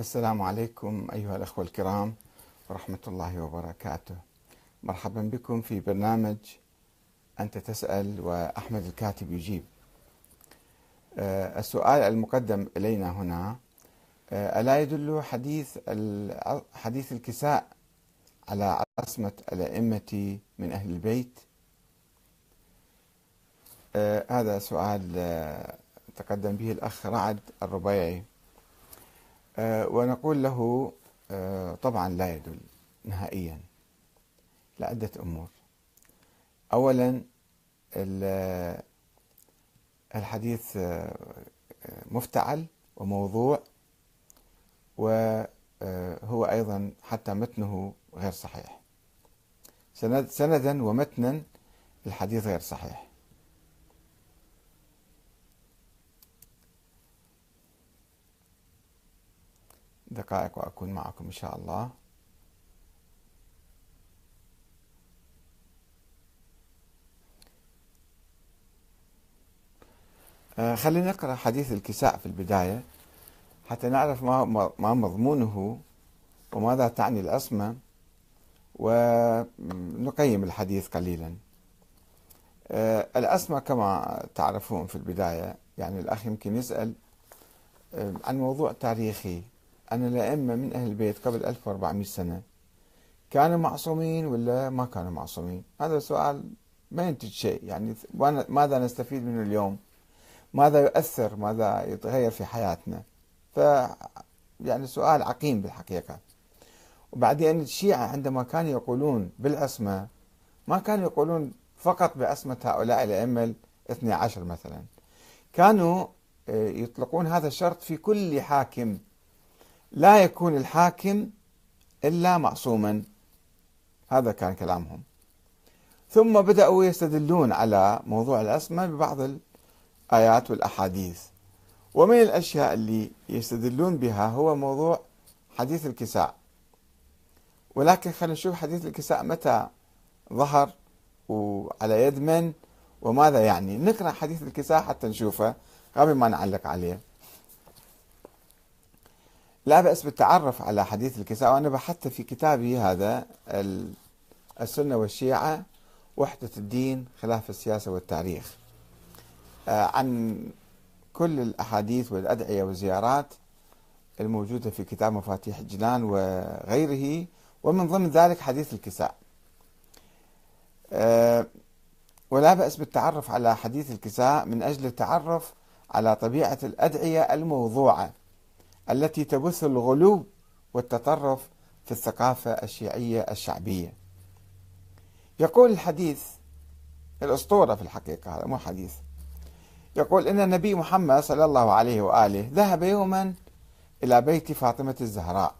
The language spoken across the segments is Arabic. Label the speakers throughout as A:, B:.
A: السلام عليكم أيها الأخوة الكرام ورحمة الله وبركاته. مرحبا بكم في برنامج أنت تسأل وأحمد الكاتب يجيب. آه، السؤال المقدم إلينا هنا آه، ألا يدل حديث حديث الكساء على عصمة الأئمة من أهل البيت؟ آه، هذا سؤال تقدم به الأخ رعد الربيعي. ونقول له آه، طبعا لا يدل نهائيا لعدة أمور. أولا الحديث آه، مفتعل وموضوع وهو أيضا حتى متنه غير صحيح. سندا ومتنا الحديث غير صحيح. دقائق وأكون معكم إن شاء الله. آه، خلينا نقرأ حديث الكساء في البداية حتى نعرف ما ما مضمونه وماذا تعني الأسماء ونقيم الحديث قليلا. آه، الأسماء كما تعرفون في البداية يعني الأخ يمكن يسأل آه، عن موضوع تاريخي. أن الأئمة من أهل البيت قبل 1400 سنة كانوا معصومين ولا ما كانوا معصومين؟ هذا سؤال ما ينتج شيء. يعني ماذا نستفيد منه اليوم؟ ماذا يؤثر؟ ماذا يتغير في حياتنا؟ ف يعني سؤال عقيم بالحقيقة. وبعدين الشيعة عندما كانوا يقولون بالعصمة ما كانوا يقولون فقط بعصمة هؤلاء الأئمة الاثني عشر مثلا. كانوا آه، يطلقون هذا الشرط في كل حاكم. لا يكون الحاكم إلا معصوما. هذا كان كلامهم. ثم بدأوا يستدلون على موضوع العصمة ببعض الآيات والأحاديث. ومن الأشياء اللي يستدلون بها هو موضوع حديث الكساء. ولكن خلينا نشوف حديث الكساء متى ظهر وعلى يد من وماذا يعني. نقرأ حديث الكساء حتى نشوفه قبل ما نعلق عليه. لا بأس بالتعرف على حديث الكساء وأنا بحثت في كتابي هذا السنة والشيعة وحدة الدين خلاف السياسة والتاريخ. آه، عن كل الأحاديث والأدعية والزيارات الموجودة في كتاب مفاتيح الجنان وغيره ومن ضمن ذلك حديث الكساء. آه، ولا بأس بالتعرف على حديث الكساء من أجل التعرف على طبيعة الأدعية الموضوعة. التي تبث الغلو والتطرف في الثقافة الشيعية الشعبية. يقول الحديث الأسطورة في الحقيقة هذا مو حديث. يقول إن النبي محمد صلى الله عليه وآله ذهب يوما إلى بيت فاطمة الزهراء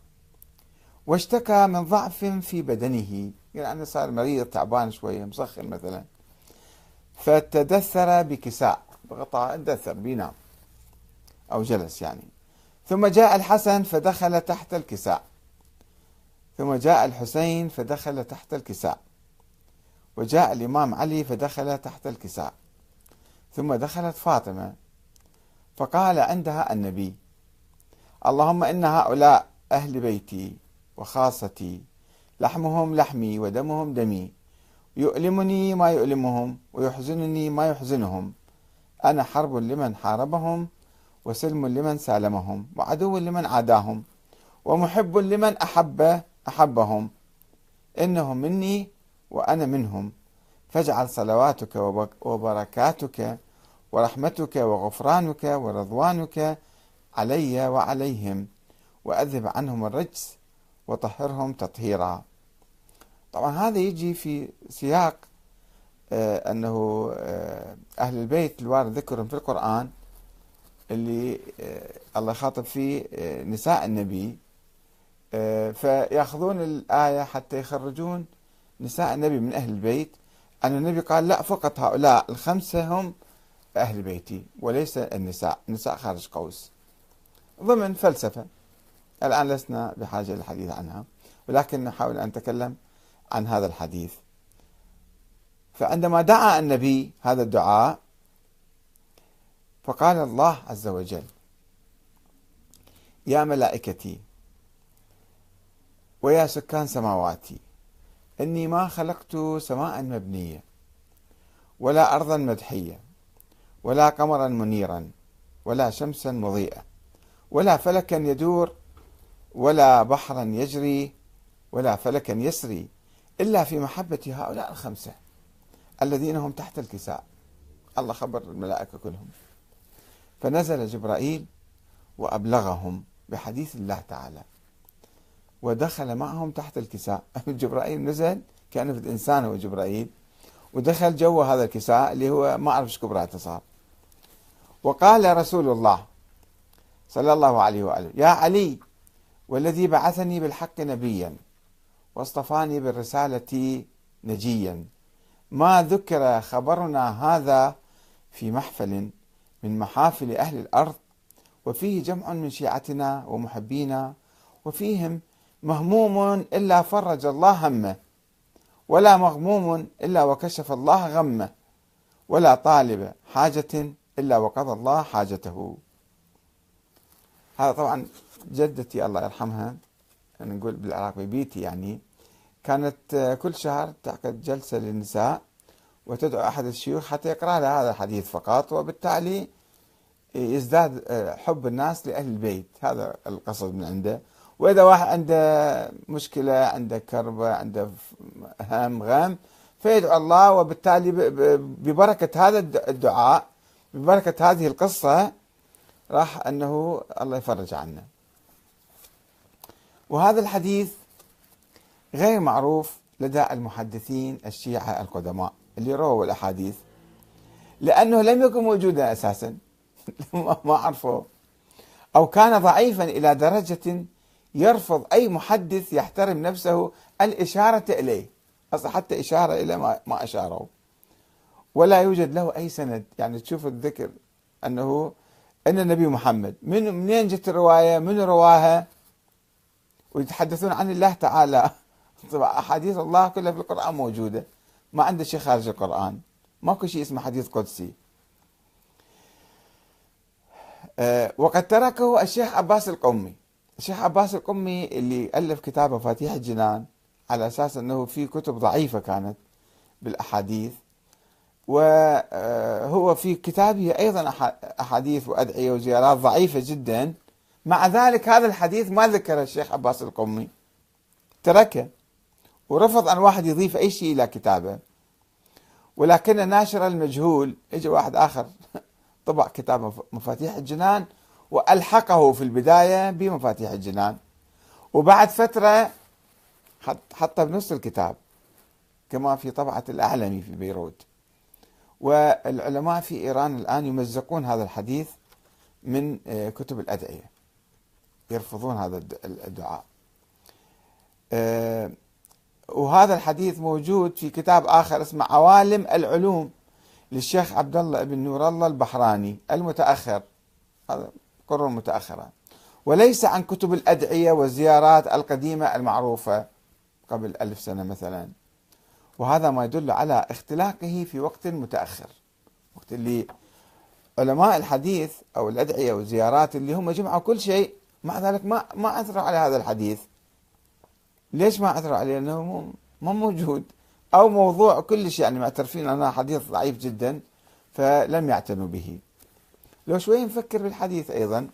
A: واشتكى من ضعف في بدنه. يعني صار مريض تعبان شوية مسخن مثلا. فتدثر بكساء بغطاء دثر بينام أو جلس يعني. ثم جاء الحسن فدخل تحت الكساء. ثم جاء الحسين فدخل تحت الكساء. وجاء الإمام علي فدخل تحت الكساء. ثم دخلت فاطمة. فقال عندها النبي اللهم إن هؤلاء أهل بيتي وخاصتي لحمهم لحمي ودمهم دمي يؤلمني ما يؤلمهم ويحزنني ما يحزنهم. أنا حرب لمن حاربهم وسلم لمن سالمهم وعدو لمن عاداهم ومحب لمن أحب أحبهم. إنهم مني وأنا منهم. فاجعل صلواتك وبركاتك ورحمتك وغفرانك ورضوانك علي وعليهم وأذهب عنهم الرجس وطهرهم تطهيرا. طبعا هذا يجي في سياق آه، أنه آه، أهل البيت الوارد ذكرهم في القرآن اللي آه، الله خاطب فيه آه، نساء النبي آه، فيأخذون الآية حتى يخرجون نساء النبي من أهل البيت. أن النبي قال لا فقط هؤلاء الخمسة هم أهل بيتي وليس النساء. النساء خارج قوس. ضمن فلسفة. الآن لسنا بحاجة للحديث عنها ولكن نحاول أن نتكلم عن هذا الحديث. فعندما دعا النبي هذا الدعاء فقال الله عز وجل يا ملائكتي ويا سكان سماواتي إني ما خلقت سماء مبنية ولا أرضا مدحية ولا قمرا منيرا ولا شمسا مضيئة ولا فلكا يدور ولا بحرا يجري ولا فلكا يسري إلا في محبة هؤلاء الخمسة الذين هم تحت الكساء. الله خبر الملائكة كلهم. فنزل جبرائيل وأبلغهم بحديث الله تعالى ودخل معهم تحت الكساء. جبرائيل نزل كأن في إنسان هو جبرائيل ودخل جو هذا الكساء اللي هو ما أعرف كبراته صار. وقال رسول الله صلى الله عليه وآله يا علي والذي بعثني بالحق نبيا واصطفاني بالرسالة نجيا ما ذكر خبرنا هذا في محفل من محافل أهل الأرض وفيه جمع من شيعتنا ومحبينا وفيهم مهموم إلا فرج الله همه ولا مغموم إلا وكشف الله غمه ولا طالب حاجة إلا وقضى الله حاجته. هذا طبعا جدتي الله يرحمها نقول بالعراق ببيتي يعني كانت كل شهر تعقد جلسة للنساء وتدعو أحد الشيوخ حتى يقرأ لها هذا الحديث فقط وبالتالي يزداد حب الناس لأهل البيت. هذا القصد من عنده. وإذا واحد عنده مشكلة عنده كربة عنده هم غم فيدعو الله وبالتالي ببركة هذا الدعاء ببركة هذه القصة راح أنه الله يفرج عنا وهذا الحديث غير معروف لدى المحدثين الشيعة القدماء. اللي رووا الأحاديث. لأنه لم يكن موجودا أساسا. ما عرفوا أو كان ضعيفا إلى درجة يرفض أي محدث يحترم نفسه الإشارة إليه. أصلا حتى إشارة إلى ما, ما أشاروا. ولا يوجد له أي سند. يعني تشوف الذكر أنه أن النبي محمد من منين جت الرواية؟ من رواها؟ ويتحدثون عن الله تعالى. طبعا أحاديث الله كلها في القرآن موجودة. ما عنده شيء خارج القرآن. ماكو شيء اسمه حديث قدسي. أه وقد تركه الشيخ عباس القمي. الشيخ عباس القمي اللي ألف كتاب مفاتيح الجنان على أساس أنه في كتب ضعيفة كانت بالأحاديث. وهو في كتابه أيضا أحاديث وأدعية وزيارات ضعيفة جدا. مع ذلك هذا الحديث ما ذكر الشيخ عباس القمي. تركه. ورفض أن واحد يضيف أي شيء إلى كتابه. ولكن ناشر المجهول اجى واحد آخر طبع كتاب مفاتيح الجنان وألحقه في البداية بمفاتيح الجنان. وبعد فترة حتى بنص الكتاب كما في طبعة الأعلمي في بيروت. والعلماء في إيران الآن يمزقون هذا الحديث من آه، كتب الأدعية يرفضون هذا الدعاء. آه، وهذا الحديث موجود في كتاب آخر اسمه عوالم العلوم للشيخ عبد الله بن نور الله البحراني المتأخر. هذا قرون متأخرة. وليس عن كتب الأدعية والزيارات القديمة المعروفة قبل ألف سنة مثلا. وهذا ما يدل على اختلاقه في وقت متأخر. وقت اللي علماء الحديث أو الأدعية والزيارات اللي هم جمعوا كل شيء مع ذلك ما ما أثروا على هذا الحديث. ليش ما أثروا عليه؟ لأنه ما موجود. أو موضوع كلش يعني معترفين أنه حديث ضعيف جدا فلم يعتنوا به. لو شوي نفكر بالحديث أيضا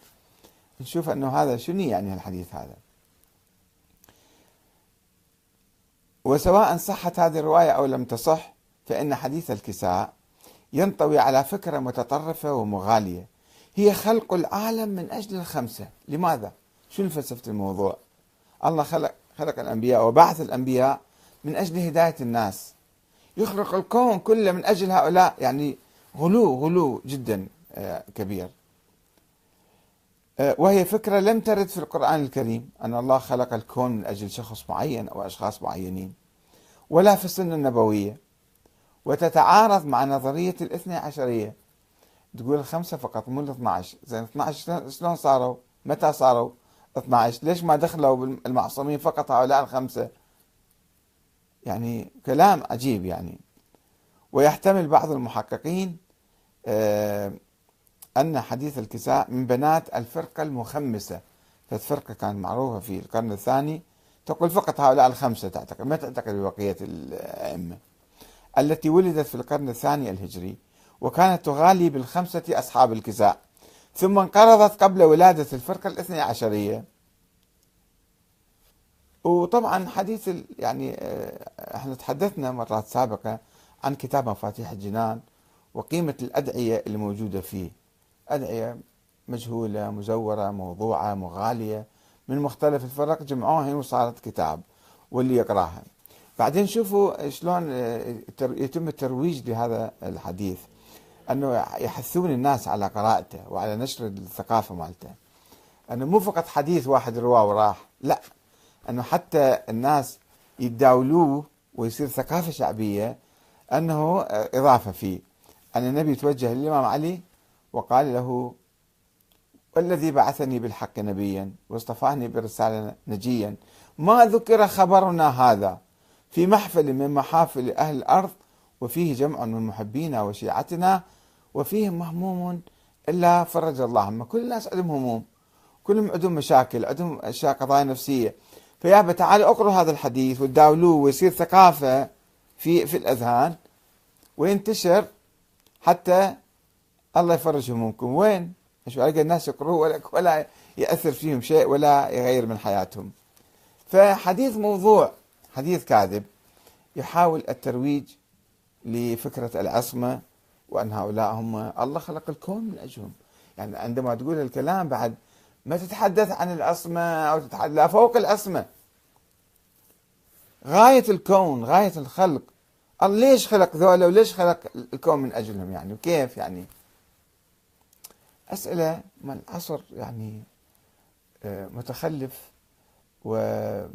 A: نشوف أنه هذا شنو يعني الحديث هذا. وسواء صحت هذه الرواية أو لم تصح فإن حديث الكساء ينطوي على فكرة متطرفة ومغالية. هي خلق العالم من أجل الخمسة. لماذا؟ شنو فلسفة الموضوع؟ الله خلق خلق الأنبياء وبعث الأنبياء من أجل هداية الناس. يخلق الكون كله من أجل هؤلاء يعني غلو غلو جدا آه، كبير. آه، وهي فكرة لم ترد في القرآن الكريم أن الله خلق الكون من أجل شخص معين أو أشخاص معينين ولا في السنة النبوية. وتتعارض مع نظرية الاثنى عشرية. تقول الخمسة فقط مو ال 12 زين 12 شلون صاروا؟ متى صاروا؟ 12 ليش ما دخلوا المعصومين فقط هؤلاء الخمسة؟ يعني كلام عجيب يعني. ويحتمل بعض المحققين آه أن حديث الكساء من بنات الفرقة المخمسة. فالفرقة كانت معروفة في القرن الثاني. تقول فقط هؤلاء الخمسة تعتقد. ما تعتقد ببقية الأئمة. التي ولدت في القرن الثاني الهجري وكانت تغالي بالخمسة أصحاب الكساء. ثم انقرضت قبل ولادة الفرقة الاثنى عشرية. وطبعا حديث يعني آه، إحنا تحدثنا مرات سابقة عن كتاب مفاتيح الجنان وقيمة الأدعية الموجودة فيه. أدعية مجهولة مزورة موضوعة مغالية من مختلف الفرق جمعوها وصارت كتاب واللي يقراها بعدين شوفوا شلون آه، يتم الترويج لهذا الحديث. أنه يحثون الناس على قراءته وعلى نشر الثقافة مالته. أنه مو فقط حديث واحد رواة وراح لا. أنه حتى الناس يتداولوه ويصير ثقافة شعبية أنه إضافة فيه. أن النبي توجه للإمام علي وقال له والذي بعثني بالحق نبيا واصطفاني برسالة نجيا ما ذكر خبرنا هذا في محفل من محافل أهل الأرض وفيه جمع من محبينا وشيعتنا وفيه مهموم إلا فرج الله. همه كل الناس عندهم هموم كلهم عندهم مشاكل عندهم أشياء قضايا نفسية. فيابا تعالوا اقروا هذا الحديث وتداولوه ويصير ثقافة في في الأذهان. وينتشر حتى الله يفرج همومكم. وين؟ مش ألقى الناس يقروه ولا, ولا يأثر فيهم شيء ولا يغير من حياتهم. فحديث موضوع حديث كاذب يحاول الترويج لفكرة العصمة وأن هؤلاء هم الله خلق الكون من أجلهم. يعني عندما تقول الكلام بعد ما تتحدث عن العصمة أو تتحدث لا فوق العصمة. غاية الكون غاية الخلق. الله ليش خلق ذولا وليش خلق الكون من أجلهم يعني؟ وكيف يعني؟ أسئلة من عصر يعني آه، متخلف وغارق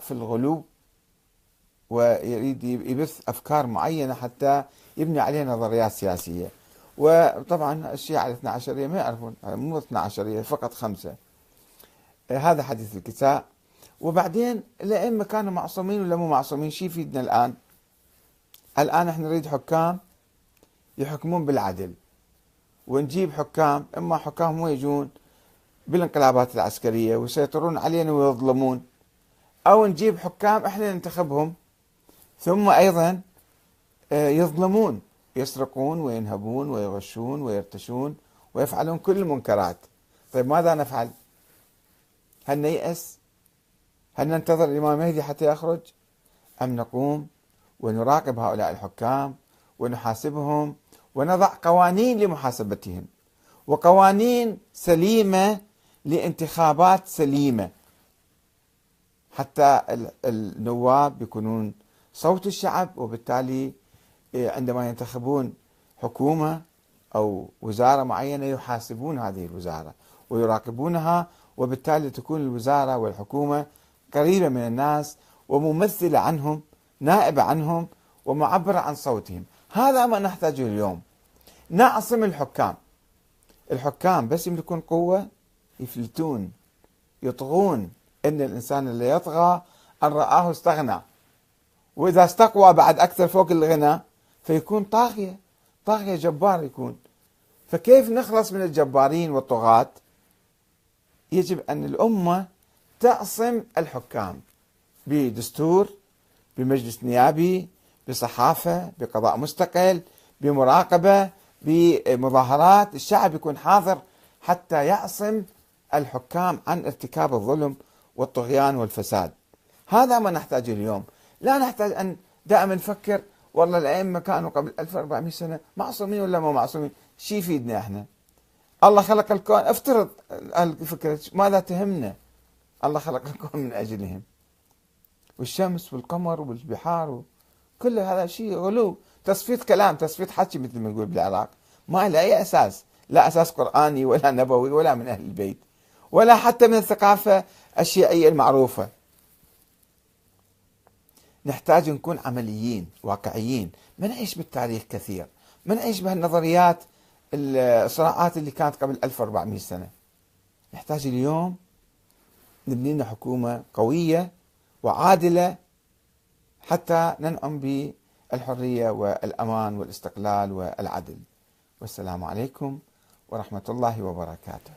A: في الغلو. ويريد يبث أفكار معينة حتى يبني عليها نظريات سياسية. وطبعا الشيعة الاثنى عشرية ما يعرفون مو اثنى عشرية فقط خمسة. آه، هذا حديث الكساء وبعدين الأئمة كانوا معصومين ولا مو معصومين شي يفيدنا الآن؟ الآن إحنا نريد حكام يحكمون بالعدل. ونجيب حكام إما حكام مو يجون بالانقلابات العسكرية ويسيطرون علينا ويظلمون أو نجيب حكام إحنا ننتخبهم. ثم أيضا آه، يظلمون يسرقون وينهبون ويغشون ويرتشون ويفعلون كل المنكرات. طيب ماذا نفعل؟ هل نيأس؟ هل ننتظر الإمام المهدي حتى يخرج؟ أم نقوم ونراقب هؤلاء الحكام ونحاسبهم ونضع قوانين لمحاسبتهم؟ وقوانين سليمة لانتخابات سليمة. حتى النواب يكونون صوت الشعب وبالتالي إيه، عندما ينتخبون حكومة أو وزارة معينة يحاسبون هذه الوزارة ويراقبونها وبالتالي تكون الوزارة والحكومة قريبة من الناس وممثلة عنهم نائبة عنهم ومعبرة عن صوتهم. هذا ما نحتاجه اليوم. نعصم الحكام. الحكام بس يملكون قوة يفلتون يطغون إن الإنسان اللي يطغى أن رآه استغنى. وإذا استقوى بعد أكثر فوق الغنى فيكون طاغية طاغية جبار يكون. فكيف نخلص من الجبارين والطغاة؟ يجب أن الأمة تعصم الحكام بدستور بمجلس نيابي بصحافة بقضاء مستقل بمراقبة بمظاهرات. الشعب يكون حاضر حتى يعصم الحكام عن ارتكاب الظلم والطغيان والفساد. هذا ما نحتاجه اليوم. لا نحتاج أن دائما نفكر والله الأئمة كانوا قبل 1400 سنة معصومين ولا مو معصومين؟ شي يفيدنا إحنا؟ الله خلق الكون. افترض الفكرة ماذا تهمنا؟ الله خلق الكون من أجلهم. والشمس والقمر والبحار كل هذا شيء غلو تصفية كلام تصفية حكي مثل ما نقول بالعراق. ما له أي أساس. لا أساس قرآني ولا نبوي ولا من أهل البيت ولا حتى من الثقافة الشيعية المعروفة. نحتاج نكون عمليين واقعيين. ما نعيش بالتاريخ كثير. ما نعيش بهالنظريات الصراعات اللي كانت قبل 1400 سنة. نحتاج اليوم نبني لنا حكومة قوية وعادلة حتى ننعم بالحرية والأمان والاستقلال والعدل. والسلام عليكم ورحمة الله وبركاته.